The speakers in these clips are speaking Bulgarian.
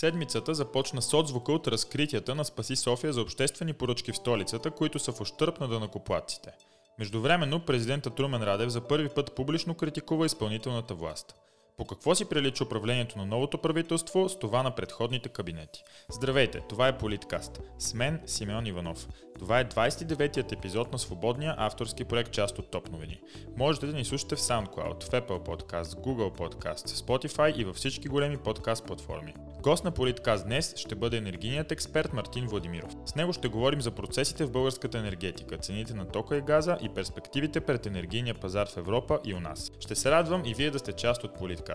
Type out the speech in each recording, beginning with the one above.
Седмицата започна с отзвука от разкритията на Спаси София за обществени поръчки в столицата, които са в ощърп на дънакоплатците. Междувременно президентът Румен Радев за първи път публично критикува изпълнителната власт. По какво си прилича управлението на новото правителство с това на предходните кабинети? Здравейте, това е Политкаст. С мен Симеон Иванов. Това е 29-тият епизод на свободния авторски проект част от Топ новини. Можете да ни слушате в SoundCloud, в Apple Podcast, Google Podcast, Spotify и във всички големи подкаст платформи. Гост на Политкаст днес ще бъде енергийният експерт Мартин Владимиров. С него ще говорим за процесите в българската енергетика, цените на тока и газа и перспективите пред енергийния пазар в Европа и у нас. Ще се радвам и вие да сте част от Политкаст.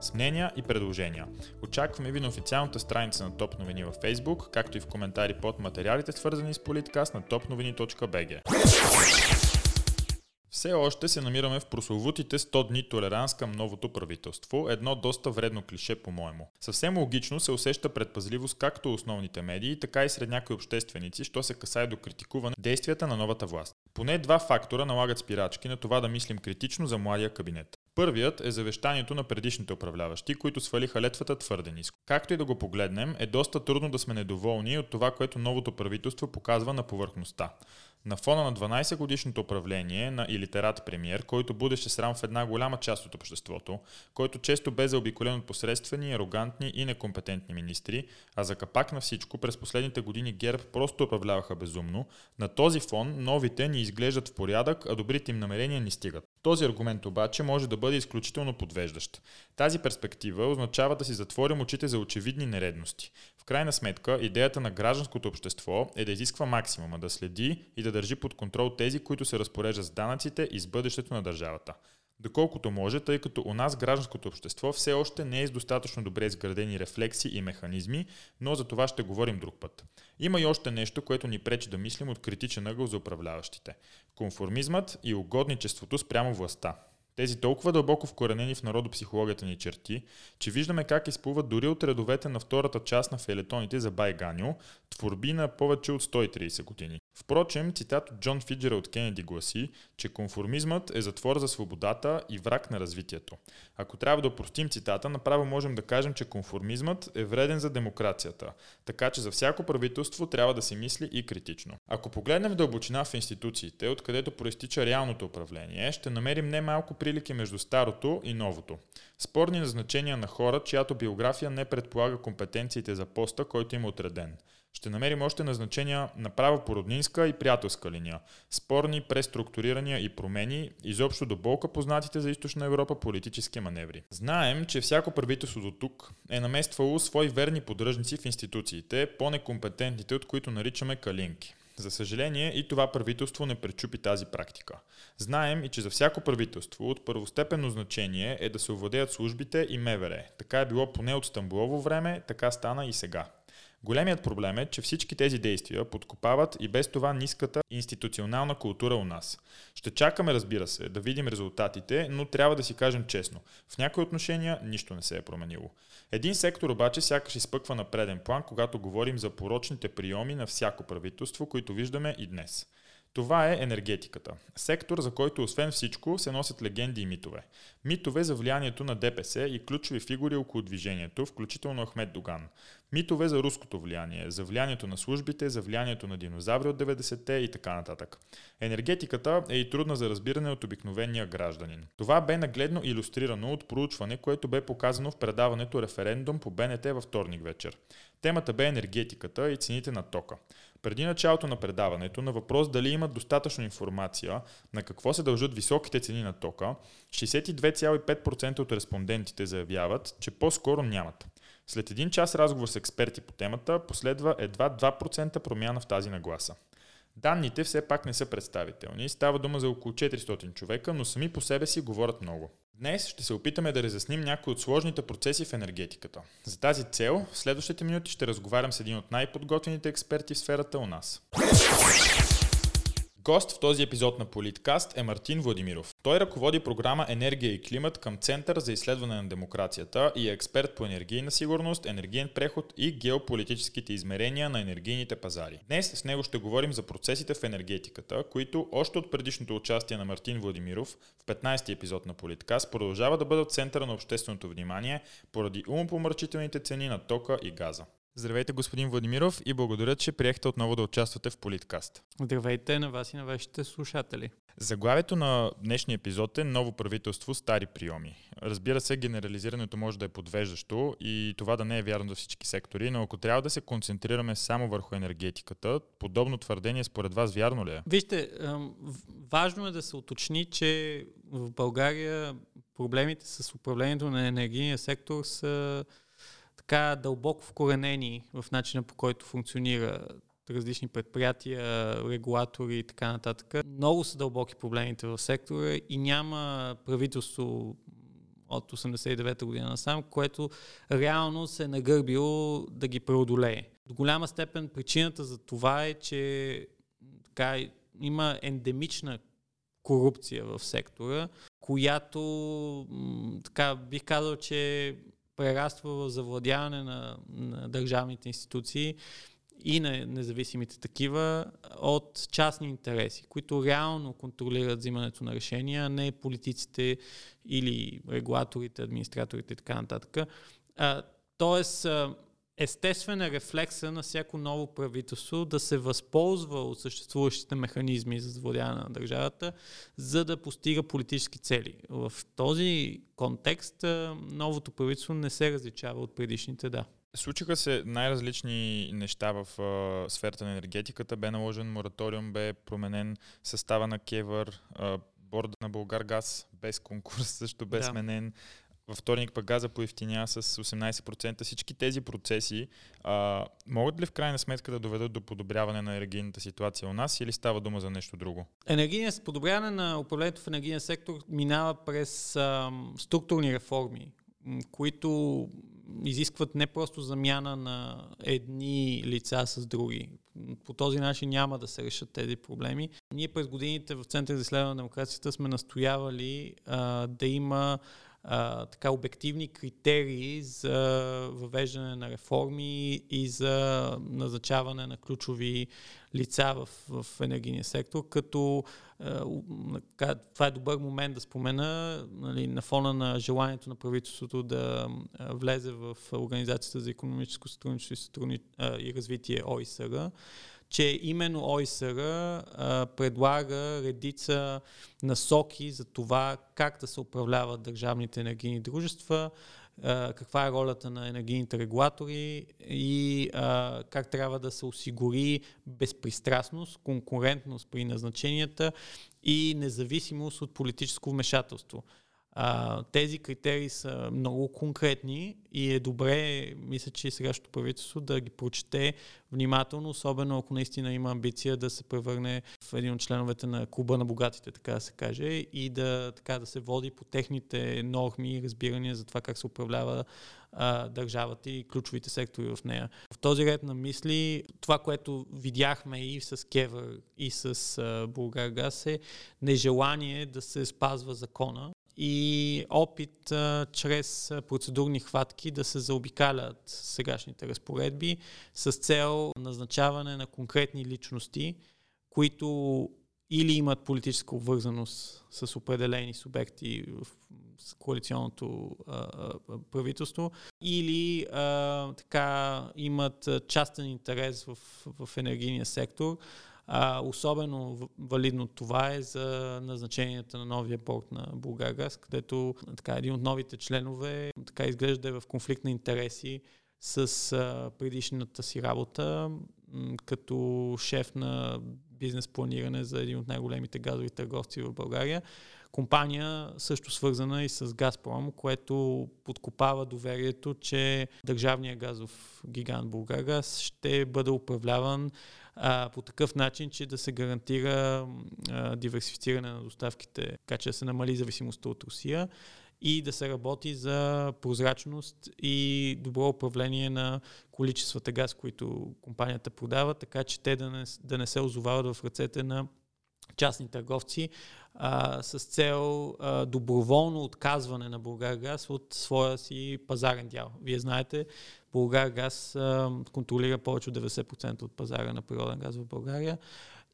С мнения и предложения. Очакваме ви на официалната страница на Топ новини във Facebook, както и в коментари под материалите свързани с Политкаст на topnovini.bg. Все още се намираме в прословутите 100 дни толеранс към новото правителство, едно доста вредно клише по-моему. Съвсем логично се усеща предпазливост както основните медии, така и сред някои общественици, що се касае до критикуване действията на новата власт. Поне два фактора налагат спирачки на това да мислим критично за младия кабинет. Първият е завещанието на предишните управляващи, които свалиха летвата твърде ниско. Както и да го погледнем, е доста трудно да сме недоволни от това, което новото правителство показва на повърхността. На фона на 12 годишното управление на илитерат премиер, който будеше срам в една голяма част от обществото, който често бе заобиколен от посредствени, арогантни и некомпетентни министри, а за капак на всичко през последните години ГЕРБ просто управляваха безумно, на този фон новите ни изглеждат в порядък, а добрите им намерения ни стигат. Този аргумент обаче може да бъде изключително подвеждащ. Тази перспектива означава да си затворим очите за очевидни нередности. В крайна сметка, идеята на гражданското общество е да изисква максимума, да следи и да държи под контрол тези, които се разпореждат с данъците и с бъдещето на държавата. Доколкото може, тъй като у нас гражданското общество все още не е с достатъчно добре изградени рефлекси и механизми, но за това ще говорим друг път. Има и още нещо, което ни пречи да мислим от критичен ъгъл за управляващите. Конформизмът и угодничеството спрямо властта. Тези толкова дълбоко вкоренени в народопсихологията ни черти, че виждаме как изплуват дори от редовете на втората част на фелетоните за Байганю, творби на повече от 130 години. Впрочем, цитат от Джон Фиджера от Кенеди гласи, че конформизмът е затвор за свободата и враг на развитието. Ако трябва да простим цитата, направо можем да кажем, че конформизмът е вреден за демокрацията, така че за всяко правителство трябва да се мисли и критично. Ако погледнем в дълбочина в институциите, откъдето проистича реалното управление, ще намерим немалко прилики между старото и новото. Спорни назначения на хора, чиято биография не предполага компетенциите за поста, който им е отреден – ще намерим още назначения направо по роднинска и приятелска линия, спорни преструктурирания и промени, изобщо до болка познатите за източна Европа политически маневри. Знаем, че всяко правителство до тук е намествало свои верни поддръжници в институциите, по-некомпетентните, от които наричаме калинки. За съжаление и това правителство не пречупи тази практика. Знаем и че за всяко правителство от първостепенно значение е да се овладеят службите и МВР. Така е било поне от Стамбулово време, така стана и сега. Големият проблем е, че всички тези действия подкопават и без това ниската институционална култура у нас. Ще чакаме, разбира се, да видим резултатите, но трябва да си кажем честно. В някои отношения нищо не се е променило. Един сектор обаче сякаш изпъква на преден план, когато говорим за порочните приеми на всяко правителство, които виждаме и днес. Това е енергетиката. Сектор, за който освен всичко се носят легенди и митове. Митове за влиянието на ДПС и ключови фигури около движението, включително Ахмед Доган. Митове за руското влияние, за влиянието на службите, за влиянието на динозаври от 90-те и така нататък. Енергетиката е и трудна за разбиране от обикновения гражданин. Това бе нагледно иллюстрирано от проучване, което бе показано в предаването Референдум по БНТ във вторник вечер. Темата бе енергетиката и цените на тока. Преди началото на предаването, на въпрос дали имат достатъчно информация на какво се дължат високите цени на тока, 62,5% от респондентите заявяват, че по-скоро нямат. След един час разговор с експерти по темата, последва едва 2% промяна в тази нагласа. Данните все пак не са представителни. Става дума за около 400 човека, но сами по себе си говорят много. Днес ще се опитаме да разясним някои от сложните процеси в енергетиката. За тази цел, в следващите минути ще разговарям с един от най-подготвените експерти в сферата у нас. Гост в този епизод на Политкаст е Мартин Владимиров. Той ръководи програма Енергия и климат към Център за изследване на демокрацията и е експерт по енергийна сигурност, енергиен преход и геополитическите измерения на енергийните пазари. Днес с него ще говорим за процесите в енергетиката, които още от предишното участие на Мартин Владимиров в 15-ти епизод на Политкаст продължава да бъдат центъра на общественото внимание поради умопомърчителните цени на тока и газа. Здравейте, господин Владимиров, и благодаря, че приехте отново да участвате в Политкаст. Здравейте на вас и на вашите слушатели. Заглавието на днешния епизод е Ново правителство, стари приеми. Разбира се, генерализирането може да е подвеждащо и това да не е вярно за всички сектори, но ако трябва да се концентрираме само върху енергетиката, подобно твърдение според вас вярно ли е? Вижте, важно е да се уточни, че в България проблемите с управлението на енергийния сектор са така дълбоко вкоренени в начина по който функционира различни предприятия, регулатори и така нататък. Много са дълбоки проблемите в сектора и няма правителство от 89-та година насам, което реално се е нагърбило да ги преодолее. До голяма степен причината за това е, че така, има ендемична корупция в сектора, която така бих казал, че прераства в завладяване на, на държавните институции и на независимите такива от частни интереси, които реално контролират взимането на решения, а не политиците или регулаторите, администраторите и така нататък. А, тоест, естествен е рефлекса на всяко ново правителство да се възползва от съществуващите механизми за завладяване на държавата, за да постига политически цели. В този контекст новото правителство не се различава от предишните, да. Случиха се най-различни неща в а, сферата на енергетиката. Бе наложен мораториум, бе променен състава на Кевър, а, борда на Българ Газ без конкурс също бе да. сменен във вторник пък газа поевтиня с 18%. Всички тези процеси а, могат ли в крайна сметка да доведат до подобряване на енергийната ситуация у нас или става дума за нещо друго? Енергийният подобряване на управлението в енергийния сектор минава през а, структурни реформи, които изискват не просто замяна на едни лица с други. По този начин няма да се решат тези проблеми. Ние през годините в Център за изследване на демокрацията сме настоявали а, да има а, така обективни критерии за въвеждане на реформи и за назначаване на ключови лица в, в енергийния сектор, като а, това е добър момент да спомена нали, на фона на желанието на правителството да влезе в Организацията за економическо сътрудничество и, сътрудни, и развитие ОИСР че именно ОИСР предлага редица насоки за това как да се управляват държавните енергийни дружества, каква е ролята на енергийните регулатори и как трябва да се осигури безпристрастност, конкурентност при назначенията и независимост от политическо вмешателство. А, тези критерии са много конкретни и е добре, мисля, че сегашното правителство да ги прочете внимателно, особено ако наистина има амбиция да се превърне в един от членовете на клуба на богатите, така да се каже, и да, така, да се води по техните норми и разбирания за това как се управлява а, държавата и ключовите сектори в нея. В този ред на мисли, това, което видяхме и с Кевър, и с а, Булгаргаз е нежелание да се спазва закона и опит а, чрез процедурни хватки да се заобикалят сегашните разпоредби с цел назначаване на конкретни личности, които или имат политическа обвързаност с определени субекти в коалиционното а, правителство, или а, така имат частен интерес в, в енергийния сектор, а, особено валидно това е за назначенията на новия борт на Булгаргаз, където така, един от новите членове така изглежда е в конфликт на интереси с а, предишната си работа м, като шеф на бизнес планиране за един от най-големите газови търговци в България. Компания също свързана и с Газпром, което подкопава доверието, че държавният газов гигант Булгаргаз ще бъде управляван а, по такъв начин, че да се гарантира а, диверсифициране на доставките, така че да се намали зависимостта от Русия и да се работи за прозрачност и добро управление на количествата газ, които компанията продава, така че те да не, да не се озовават в ръцете на частни търговци а, с цел а, доброволно отказване на Българгаз от своя си пазарен дял. Вие знаете, Българгаз а, контролира повече от 90% от пазара на природен газ в България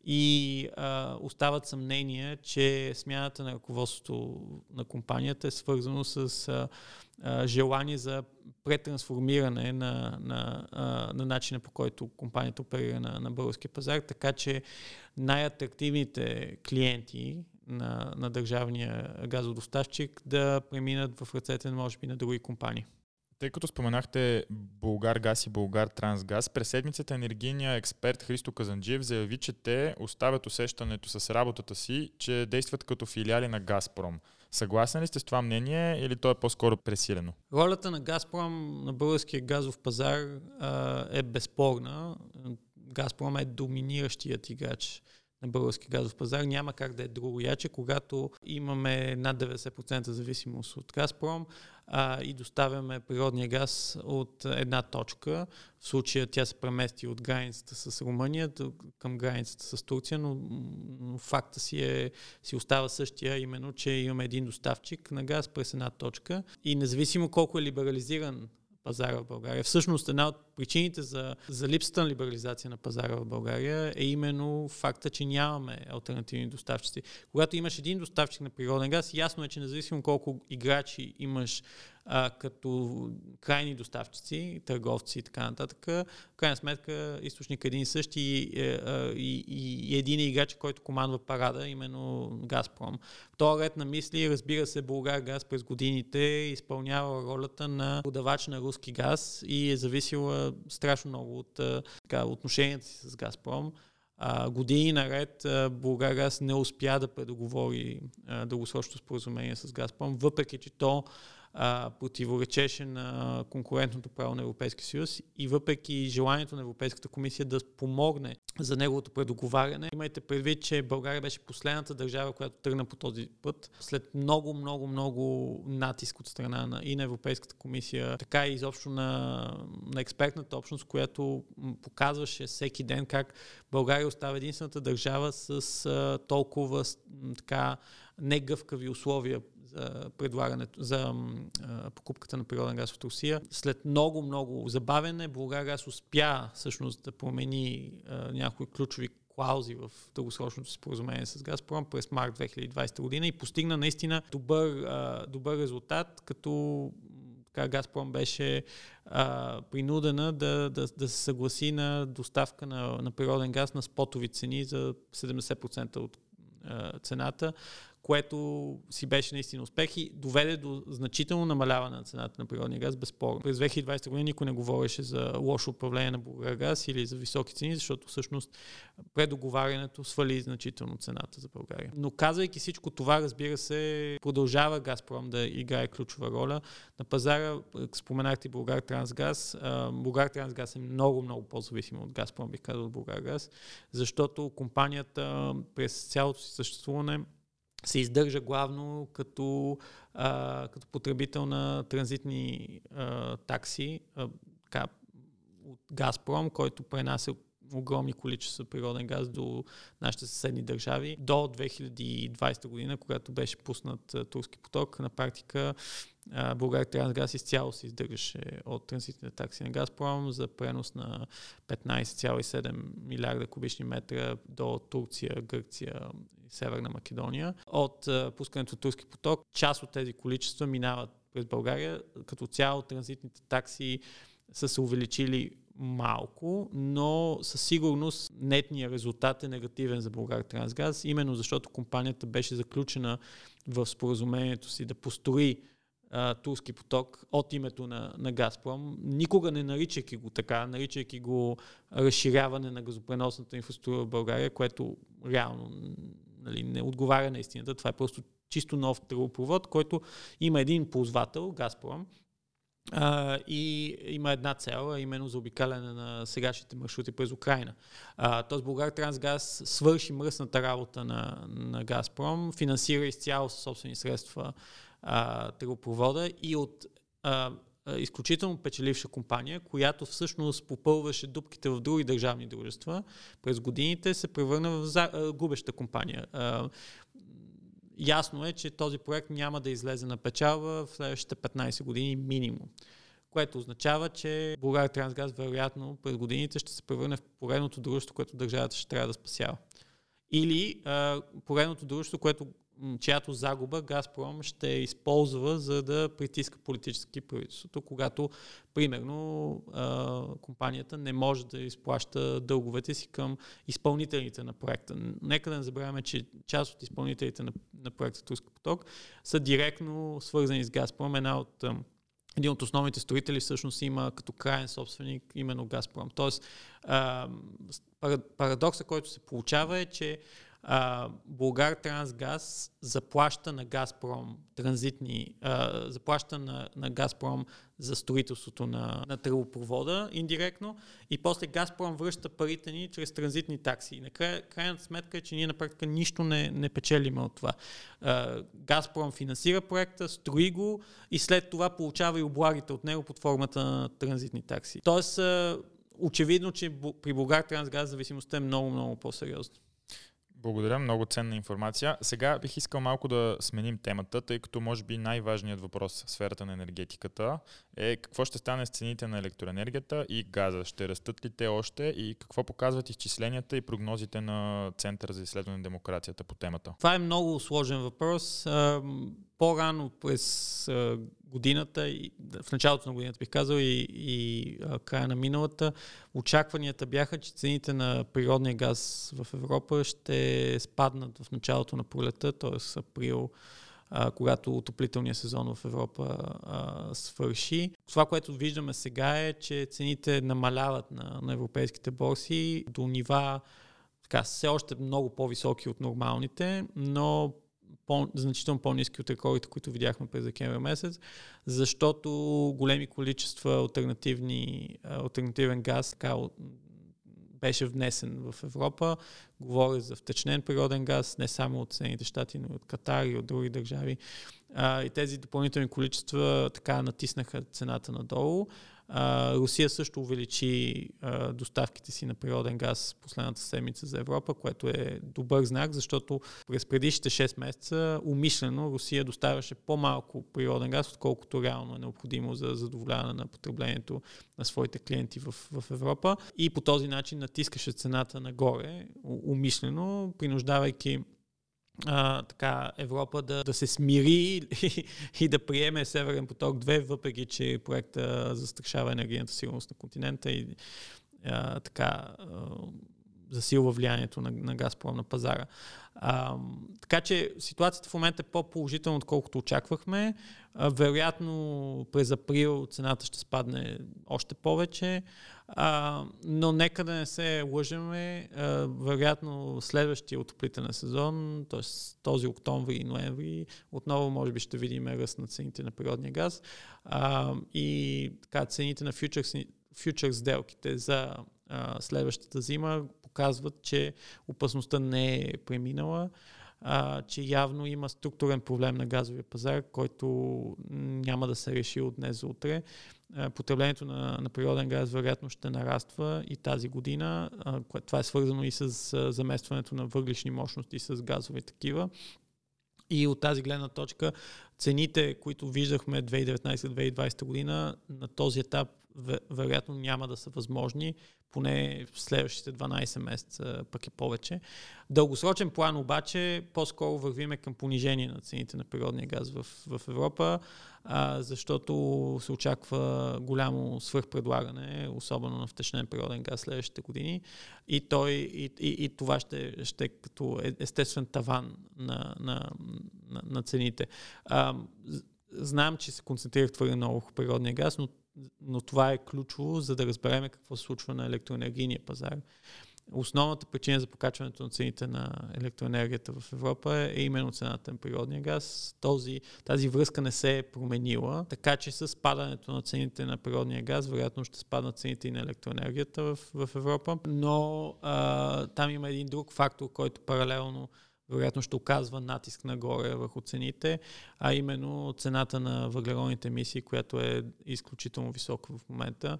и а, остават съмнения, че смяната на ръководството на компанията е свързано с а, а, желание за претрансформиране на, на, а, на начина по който компанията оперира на, на българския пазар, така че най-атрактивните клиенти на, на държавния газодоставчик да преминат в ръцете, може би, на други компании. Тъй като споменахте Българ Газ и Българ Трансгаз, през седмицата енергийният експерт Христо Казанджиев заяви, че те оставят усещането с работата си, че действат като филиали на Газпром. Съгласен ли сте с това мнение или то е по-скоро пресилено? Ролята на Газпром на българския газов пазар а, е безспорна. Газпром е доминиращият играч на български газов пазар. Няма как да е друго яче, когато имаме над 90% зависимост от Газпром а, и доставяме природния газ от една точка. В случая тя се премести от границата с Румъния към границата с Турция, но, но факта си, е, си остава същия, именно, че имаме един доставчик на газ през една точка и независимо колко е либерализиран пазара в България. Всъщност една от причините за, за липсата на либерализация на пазара в България е именно факта, че нямаме альтернативни доставчици. Когато имаш един доставчик на природен газ, ясно е, че независимо колко играчи имаш а, като крайни доставчици, търговци и така нататък, в крайна сметка източник е един и същи и, е, и, и, и един играч, който командва парада, именно Газпром. В този ред на мисли, разбира се, Българ газ през годините изпълнява ролята на подавач на руски газ и е зависила страшно много от така, отношенията си с Газпром. А, години наред Българгаз не успя да предоговори дългосрочно споразумение с Газпром, въпреки че то а, противоречеше на конкурентното право на Европейския съюз и въпреки желанието на Европейската комисия да помогне за неговото предоговаряне, имайте предвид, че България беше последната държава, която тръгна по този път. След много, много, много натиск от страна на, и на Европейската комисия, така и изобщо на, на експертната общност, която показваше всеки ден как България остава единствената държава с а, толкова така негъвкави условия предлагането, за покупката на природен газ от Русия. След много, много забавене, Българгаз успя всъщност да промени някои ключови клаузи в дългосрочното споразумение с Газпром през март 2020 година и постигна наистина добър, добър резултат, като така Газпром беше а, принудена да, да, да се съгласи на доставка на, на природен газ на спотови цени за 70% от цената, което си беше наистина успех и доведе до значително намаляване на цената на природния газ, безспорно. През 2020 година никой не говореше за лошо управление на Българгаз или за високи цени, защото всъщност предоговарянето свали значително цената за България. Но казвайки всичко това, разбира се, продължава Газпром да играе ключова роля. На пазара, споменахте Българ Трансгаз, Българ Трансгаз е много, много по-зависим от Газпром, бих казал от Българгаз, защото компанията през цялото си съществуване се издържа главно като, а, като потребител на транзитни а, такси а, така, от Газпром, който пренася огромни количества природен газ до нашите съседни държави. До 2020 година, когато беше пуснат а, турски поток, на практика България Трансгаз изцяло се издържаше от транзитните такси на Газпром за пренос на 15,7 милиарда кубични метра до Турция, Гърция Северна Македония. От пускането турски поток, част от тези количества минават през България. Като цяло транзитните такси са се увеличили малко, но със сигурност нетният резултат е негативен за Българ Трансгаз, именно защото компанията беше заключена в споразумението си да построи а, турски поток от името на, на Газпром, никога не наричайки го така, наричайки го разширяване на газопреносната инфраструктура в България, което реално нали, не отговаря на истината. Това е просто чисто нов тръбопровод, който има един ползвател, Газпром, Uh, и има една цел, а именно за обикаляне на сегашните маршрути през Украина. Uh, Тоест Българ Трансгаз свърши мръсната работа на, на Газпром, финансира изцяло със собствени средства тръбопровода и от а, изключително печеливша компания, която всъщност попълваше дупките в други държавни дружества, през годините се превърна в за, губеща компания. Ясно е, че този проект няма да излезе на печалба в следващите 15 години минимум което означава, че Българ Трансгаз вероятно през годините ще се превърне в поредното дружество, което държавата ще трябва да спасява. Или а, поредното дружество, което чиято загуба Газпром ще използва, за да притиска политически правителството, когато, примерно, компанията не може да изплаща дълговете си към изпълнителите на проекта. Нека да не забравяме, че част от изпълнителите на, на проекта Турски поток са директно свързани с Газпром. Една от един от основните строители всъщност има като крайен собственик именно Газпром. Тоест, парадокса, който се получава е, че Българ Трансгаз заплаща на Газпром транзитни, а, заплаща на, на Газпром за строителството на, на тръбопровода индиректно и после Газпром връща парите ни чрез транзитни такси. И накрая, крайната сметка е, че ние на практика нищо не, не печелиме от това. А, Газпром финансира проекта, строи го и след това получава и облагите от него под формата на транзитни такси. Тоест, а, очевидно, че при Българ Трансгаз зависимостта е много, много по-сериозна. Благодаря, много ценна информация. Сега бих искал малко да сменим темата, тъй като може би най-важният въпрос в сферата на енергетиката е какво ще стане с цените на електроенергията и газа. Ще растат ли те още и какво показват изчисленията и прогнозите на Центъра за изследване на демокрацията по темата? Това е много сложен въпрос. По-рано през годината, в началото на годината бих казал и, и края на миналата, очакванията бяха, че цените на природния газ в Европа ще спаднат в началото на пролета, т.е. април, а, когато отоплителният сезон в Европа а, свърши. Това, което виждаме сега е, че цените намаляват на, на европейските борси до нива така, все още много по-високи от нормалните, но по, значително по-низки от рекордите, които видяхме през декември месец, защото големи количества альтернативен газ така, беше внесен в Европа. Говоря за втечнен природен газ, не само от Съединените щати, но и от Катар и от други държави. А, и тези допълнителни количества така натиснаха цената надолу. А, Русия също увеличи а, доставките си на природен газ последната седмица за Европа, което е добър знак, защото през предишните 6 месеца умишлено Русия доставяше по-малко природен газ, отколкото реално е необходимо за задоволяване на потреблението на своите клиенти в, в Европа. И по този начин натискаше цената нагоре, умишлено, принуждавайки а, така, Европа да, да се смири и, да приеме Северен поток 2, въпреки че проекта застрашава енергийната сигурност на континента и а, така а, засилва влиянието на, на Газпром на пазара. А, така че ситуацията в момента е по-положителна, отколкото очаквахме. А, вероятно през април цената ще спадне още повече, а, но нека да не се лъжеме. А, вероятно следващия отоплителен сезон, т.е. този октомври и ноември, отново може би ще видим ръст на цените на природния газ а, и така цените на фьючерс, фьючерс сделките за следващата зима показват, че опасността не е преминала, а, че явно има структурен проблем на газовия пазар, който няма да се реши от днес за утре. Потреблението на, на природен газ вероятно ще нараства и тази година. Това е свързано и с заместването на въглишни мощности с газови такива. И от тази гледна точка цените, които виждахме 2019-2020 година, на този етап вероятно няма да са възможни, поне в следващите 12 месеца, пък и повече. Дългосрочен план обаче по-скоро вървиме към понижение на цените на природния газ в, в Европа, а, защото се очаква голямо свърхпредлагане, особено на втечнен природен газ следващите години. И, той, и, и, и това ще, ще е като е, естествен таван на, на, на, на цените. А, знам, че се концентрирах твърде много в природния газ, но но това е ключово, за да разберем какво се случва на електроенергийния пазар. Основната причина за покачването на цените на електроенергията в Европа е именно цената на природния газ. Този, тази връзка не се е променила, така че с падането на цените на природния газ, вероятно ще спаднат цените и на електроенергията в, в Европа. Но а, там има един друг фактор, който паралелно вероятно ще оказва натиск нагоре върху цените, а именно цената на въглеродните емисии, която е изключително висока в момента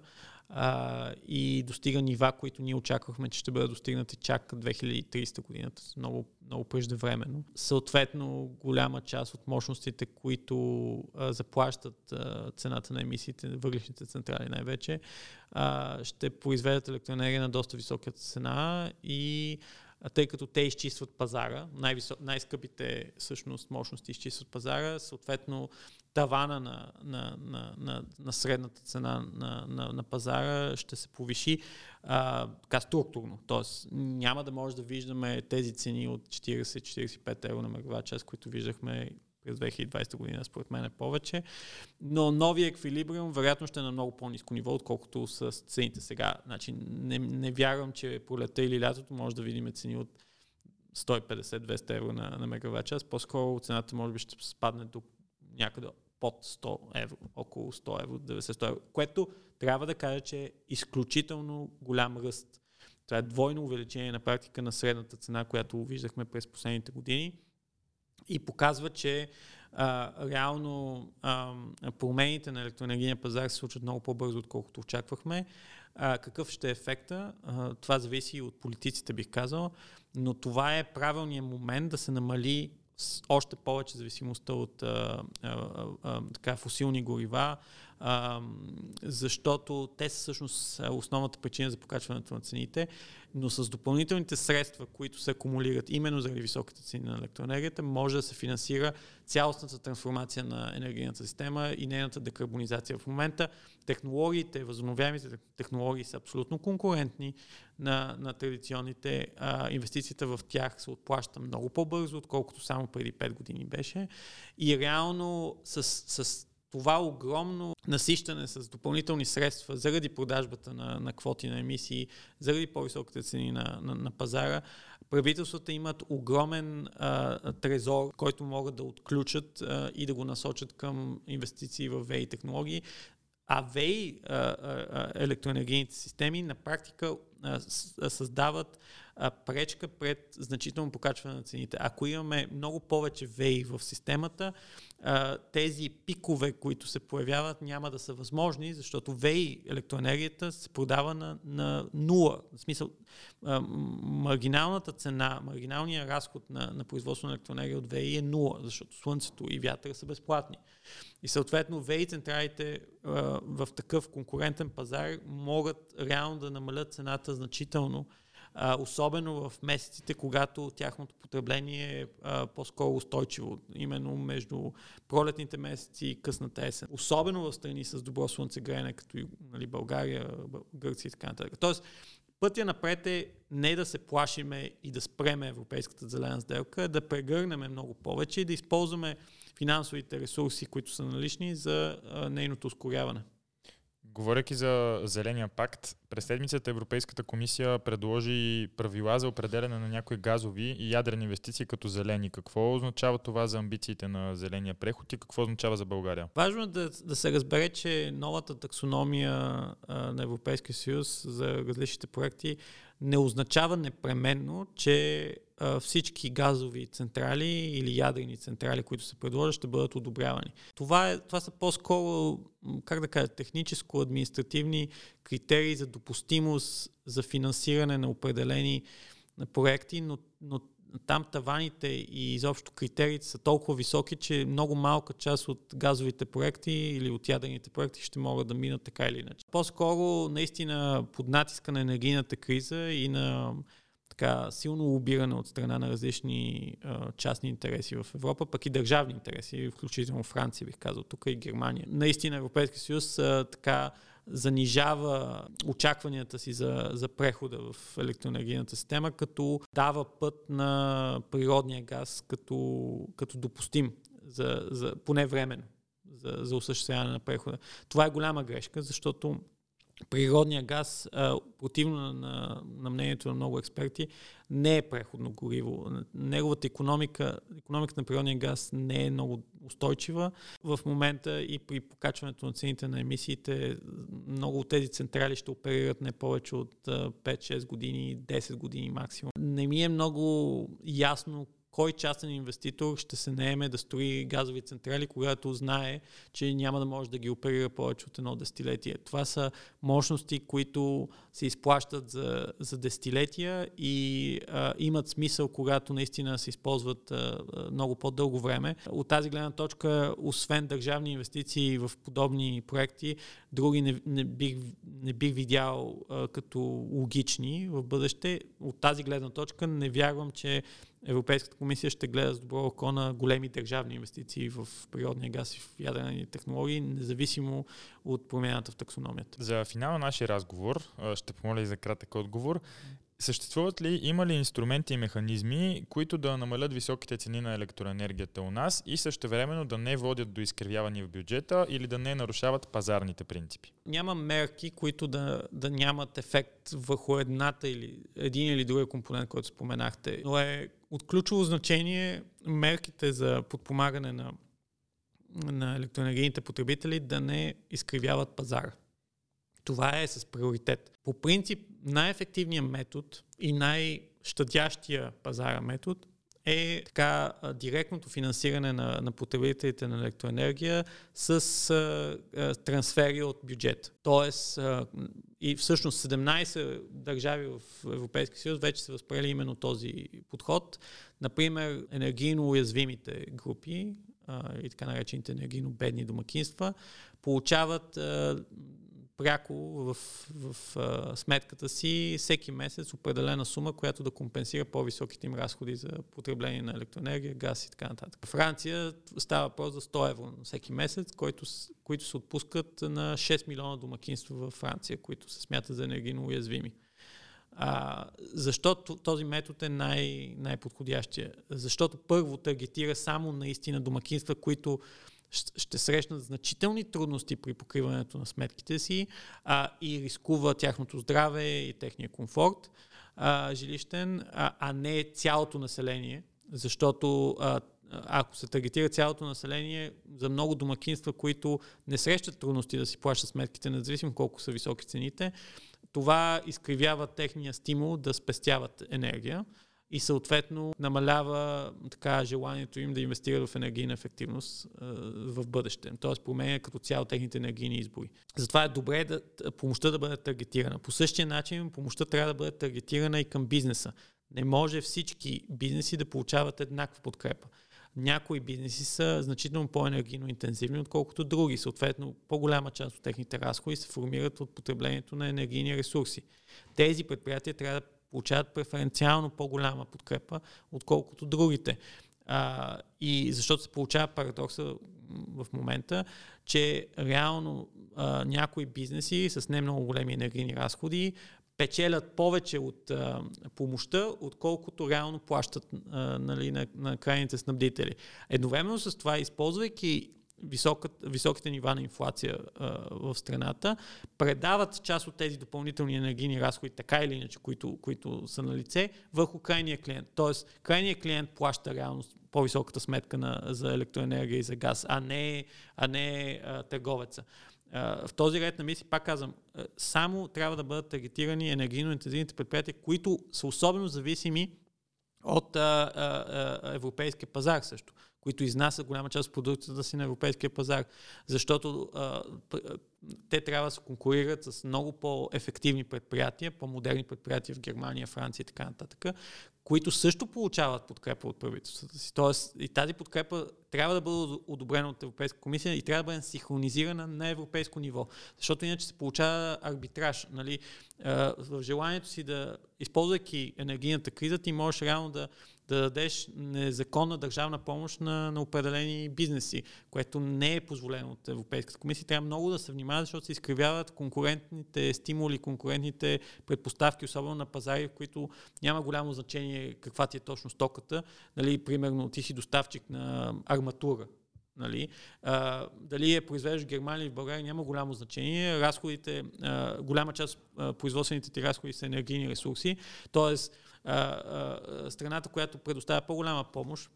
а, и достига нива, които ние очаквахме, че ще бъдат достигнати чак 2030 годината, много, много преждевременно. Съответно, голяма част от мощностите, които а, заплащат а, цената на емисиите, въглишните централи най-вече, а, ще произведат електроенергия на доста висока цена и тъй като те изчистват пазара, най-висок, най-скъпите всъщност мощности изчистват пазара, съответно тавана на, на, на, на, на средната цена на, на, на пазара ще се повиши а, така структурно. Тоест няма да може да виждаме тези цени от 40-45 евро на мегаватт час, които виждахме през 2020 година, според мен е повече. Но новия еквилибриум вероятно ще е на много по-низко ниво, отколкото с цените сега. Значи, не, не вярвам, че пролета или лятото може да видим цени от 150-200 евро на, на мегаватт час. По-скоро цената може би ще спадне до някъде под 100 евро, около 100 евро, 90-100 евро, което трябва да кажа, че е изключително голям ръст. Това е двойно увеличение на практика на средната цена, която виждахме през последните години и показва, че а, реално а, промените на електроенергийния пазар се случват много по-бързо, отколкото очаквахме. А, какъв ще е ефекта? А, това зависи и от политиците, бих казал, но това е правилният момент да се намали още повече зависимостта от а, а, а, така, фусилни горива, а, защото те са всъщност основната причина за покачването на цените, но с допълнителните средства, които се акумулират именно заради високите цени на електроенергията, може да се финансира цялостната трансформация на енергийната система и нейната декарбонизация. В момента технологиите, възобновяемите технологии са абсолютно конкурентни на, на традиционните. А, инвестицията в тях се отплаща много по-бързо, отколкото само преди 5 години беше. И реално с, с това огромно насищане с допълнителни средства заради продажбата на, на квоти на емисии, заради по-високите цени на, на, на пазара, правителствата имат огромен а, трезор, който могат да отключат а, и да го насочат към инвестиции в ВЕИ технологии. А ВЕИ електроенергийните системи на практика създават пречка пред значително покачване на цените. Ако имаме много повече ВЕИ в системата, тези пикове, които се появяват, няма да са възможни, защото ВЕИ електроенергията се продава на, на нула. В смисъл, маргиналната цена, маргиналният разход на, на производство на електроенергия от ВЕИ е нула, защото слънцето и вятъра са безплатни. И съответно ВЕИ централите в такъв конкурентен пазар могат реално да намалят цената значително а, особено в месеците, когато тяхното потребление е а, по-скоро устойчиво, именно между пролетните месеци и късната есен. Особено в страни с добро слънцегреене, като и нали, България, Гърция и така нататък. Тоест, пътя напред е не да се плашиме и да спреме европейската зелена сделка, да прегърнем много повече и да използваме финансовите ресурси, които са налични за а, нейното ускоряване. Говоряки за Зеления пакт, през седмицата Европейската комисия предложи правила за определяне на някои газови и ядрени инвестиции като зелени. Какво означава това за амбициите на зеления преход и какво означава за България? Важно е да, да се разбере, че новата таксономия а, на Европейския съюз за различните проекти не означава непременно, че всички газови централи или ядрени централи, които се предложат, ще бъдат одобрявани. Това, е, това са по-скоро, как да кажа, техническо-административни критерии за допустимост за финансиране на определени проекти, но, но там таваните и изобщо критериите са толкова високи, че много малка част от газовите проекти или от ядрените проекти ще могат да минат така или иначе. По-скоро наистина под натиска на енергийната криза и на така силно лобиране от страна на различни а, частни интереси в Европа, пък и държавни интереси, включително Франция, бих казал, тук и Германия. Наистина Европейския съюз а, така занижава очакванията си за, за прехода в електроенергийната система, като дава път на природния газ като, като допустим, за, за, поне временно, за, за осъществяване на прехода. Това е голяма грешка, защото природния газ, противно на, на мнението на много експерти, не е преходно гориво. Неговата економика, економиката на природния газ не е много устойчива. В момента и при покачването на цените на емисиите, много от тези централи ще оперират не повече от 5-6 години, 10 години максимум. Не ми е много ясно кой частен инвеститор ще се наеме да строи газови централи, когато знае, че няма да може да ги оперира повече от едно десетилетие. Това са мощности, които се изплащат за, за десетилетия и а, имат смисъл, когато наистина се използват а, много по-дълго време. От тази гледна точка, освен държавни инвестиции в подобни проекти, други не, не, бих, не бих видял а, като логични в бъдеще. От тази гледна точка не вярвам, че Европейската комисия ще гледа с добро око на големи държавни инвестиции в природния газ и в ядрени технологии, независимо от промяната в таксономията. За финал на нашия разговор, ще помоля и за кратък отговор, Съществуват ли, има ли инструменти и механизми, които да намалят високите цени на електроенергията у нас и същевременно да не водят до изкривяване в бюджета или да не нарушават пазарните принципи? Няма мерки, които да, да нямат ефект върху едната или един или другия компонент, който споменахте. Но е от ключово значение мерките за подпомагане на, на електроенергийните потребители да не изкривяват пазара. Това е с приоритет. По принцип, най-ефективният метод и най-щадящия пазара метод е така директното финансиране на, на потребителите на електроенергия с а, а, трансфери от бюджет. Тоест, а, и всъщност 17 държави в Европейския съюз вече са възприели именно този подход. Например, енергийно уязвимите групи а, и така наречените енергийно бедни домакинства получават а, пряко в, в, в сметката си всеки месец определена сума, която да компенсира по-високите им разходи за потребление на електроенергия, газ и така нататък. В Франция става въпрос за 100 евро всеки месец, който, които се отпускат на 6 милиона домакинства във Франция, които се смятат за енергийно уязвими. А, защо този метод е най- най-подходящия? Защото първо таргетира само наистина домакинства, които ще срещнат значителни трудности при покриването на сметките си а, и рискува тяхното здраве и техния комфорт а, жилищен, а, а не цялото население, защото а, ако се таргетира цялото население, за много домакинства, които не срещат трудности да си плащат сметките, независимо колко са високи цените, това изкривява техния стимул да спестяват енергия и съответно намалява така желанието им да инвестират в енергийна ефективност а, в бъдеще. Тоест променя като цяло техните енергийни избори. Затова е добре да, помощта да бъде таргетирана. По същия начин помощта трябва да бъде таргетирана и към бизнеса. Не може всички бизнеси да получават еднаква подкрепа. Някои бизнеси са значително по-енергийно интензивни, отколкото други. Съответно, по-голяма част от техните разходи се формират от потреблението на енергийни ресурси. Тези предприятия трябва да получават преференциално по-голяма подкрепа, отколкото другите. А, и защото се получава парадокса в момента, че реално а, някои бизнеси с не много големи енергийни разходи печелят повече от а, помощта, отколкото реално плащат а, нали, на, на крайните снабдители. Едновременно с това, използвайки високът, високите нива на инфлация а, в страната, предават част от тези допълнителни енергийни разходи, така или иначе, които, които са на лице, върху крайния клиент. Тоест, крайният клиент плаща реално по-високата сметка на, за електроенергия и за газ, а не, а не а, търговеца. в този ред на мисли, пак казвам, само трябва да бъдат таргетирани енергийно интензивните предприятия, които са особено зависими от а, а, европейския пазар също които изнасят голяма част от продукцията си на европейския пазар, защото а, те трябва да се конкурират с много по-ефективни предприятия, по-модерни предприятия в Германия, Франция и така нататък, които също получават подкрепа от правителствата си. Тоест и тази подкрепа трябва да бъде одобрена от Европейска комисия и трябва да бъде синхронизирана на европейско ниво. Защото иначе се получава арбитраж. Нали? В желанието си да, използвайки енергийната криза, ти можеш реално да да дадеш незаконна държавна помощ на, на определени бизнеси, което не е позволено от Европейската комисия. Трябва много да се внимава, защото се изкривяват конкурентните стимули, конкурентните предпоставки, особено на пазари, в които няма голямо значение каква ти е точно стоката. Нали, примерно ти си доставчик на арматура, Нали? А, дали е произвеждаш в Германия или в България няма голямо значение. Разходите, а, голяма част от производствените ти разходи са енергийни ресурси. Тоест, а, а, страната, която предоставя по-голяма помощ,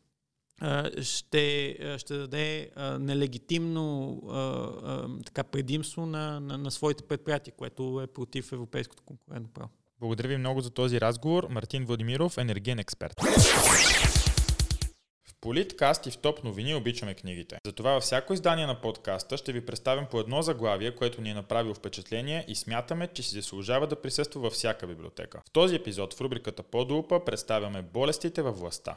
ще, ще даде а, нелегитимно а, а, така предимство на, на, на своите предприятия, което е против европейското конкурентно право. Благодаря ви много за този разговор. Мартин Владимиров, енергиен експерт. Политкаст и в топ новини обичаме книгите. Затова във всяко издание на подкаста ще ви представим по едно заглавие, което ни е направило впечатление и смятаме, че си заслужава да присъства във всяка библиотека. В този епизод в рубриката Подлупа представяме болестите във властта.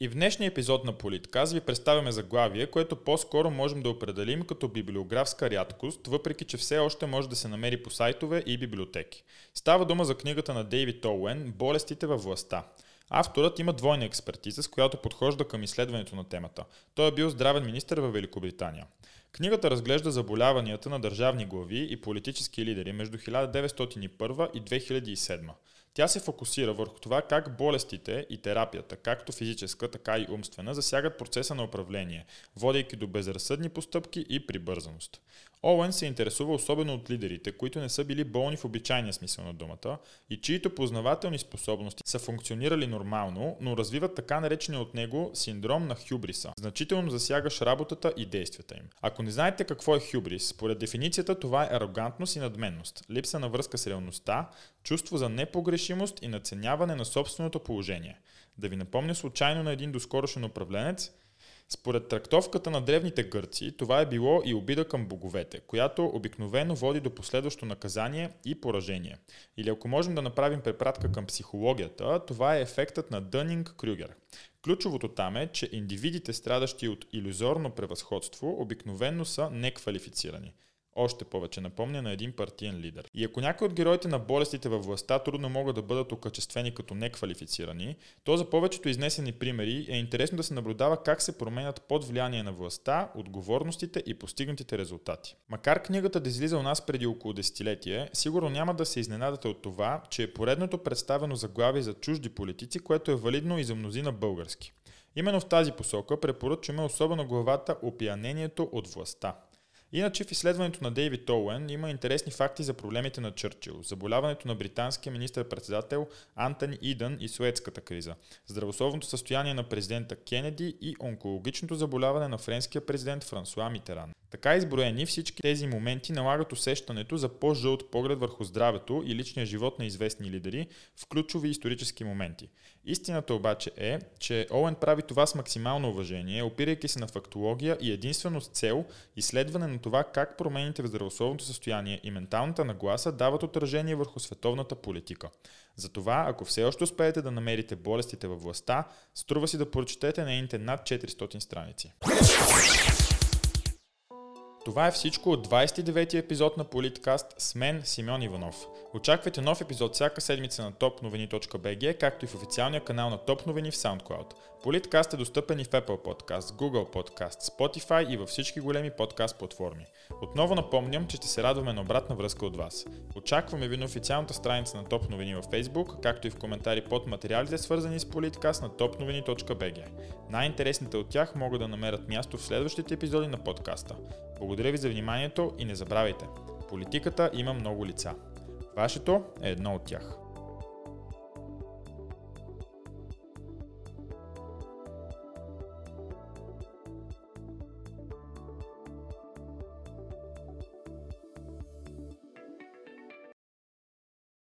И в днешния епизод на Политказ ви представяме заглавие, което по-скоро можем да определим като библиографска рядкост, въпреки че все още може да се намери по сайтове и библиотеки. Става дума за книгата на Дейвид Оуен «Болестите във властта». Авторът има двойна експертиза, с която подхожда към изследването на темата. Той е бил здравен министр в Великобритания. Книгата разглежда заболяванията на държавни глави и политически лидери между 1901 и 2007. Тя се фокусира върху това как болестите и терапията, както физическа, така и умствена, засягат процеса на управление, водейки до безразсъдни постъпки и прибързаност. Оуен се интересува особено от лидерите, които не са били болни в обичайния смисъл на думата и чието познавателни способности са функционирали нормално, но развиват така наречения от него синдром на хюбриса, значително засягащ работата и действията им. Ако не знаете какво е хюбрис, според дефиницията това е арогантност и надменност, липса на връзка с реалността, чувство за непогрешимост и наценяване на собственото положение. Да ви напомня случайно на един доскорошен управленец – според трактовката на древните гърци, това е било и обида към боговете, която обикновено води до последващо наказание и поражение. Или ако можем да направим препратка към психологията, това е ефектът на Дънинг-Крюгер. Ключовото там е, че индивидите, страдащи от иллюзорно превъзходство, обикновенно са неквалифицирани още повече напомня на един партиен лидер. И ако някои от героите на болестите във властта трудно могат да бъдат окачествени като неквалифицирани, то за повечето изнесени примери е интересно да се наблюдава как се променят под влияние на властта, отговорностите и постигнатите резултати. Макар книгата да излиза у нас преди около десетилетие, сигурно няма да се изненадате от това, че е поредното представено заглавие за чужди политици, което е валидно и за мнозина български. Именно в тази посока препоръчваме особено главата Опиянението от властта. Иначе в изследването на Дейвид Оуен има интересни факти за проблемите на Чърчил, заболяването на британския министр-председател Антони Идън и Суетската криза, здравословното състояние на президента Кенеди и онкологичното заболяване на френския президент Франсуа Митеран. Така изброени всички тези моменти налагат усещането за по-жълт поглед върху здравето и личния живот на известни лидери в ключови исторически моменти. Истината обаче е, че Оуен прави това с максимално уважение, опирайки се на фактология и единствено с цел изследване на това как промените в здравословното състояние и менталната нагласа дават отражение върху световната политика. Затова, ако все още успеете да намерите болестите във властта, струва си да прочетете нейните над 400 страници. Това е всичко от 29-ти епизод на Политкаст с мен Симеон Иванов. Очаквайте нов епизод всяка седмица на topnovini.bg, както и в официалния канал на Топ новини в SoundCloud. Политкаст е достъпен и в Apple Podcast, Google Podcast, Spotify и във всички големи подкаст платформи. Отново напомням, че ще се радваме на обратна връзка от вас. Очакваме ви на официалната страница на Топ новини в Facebook, както и в коментари под материалите свързани с Политкаст на topnovini.bg. Най-интересните от тях могат да намерят място в следващите епизоди на подкаста. Благодаря ви за вниманието и не забравяйте, политиката има много лица. Вашето е едно от тях.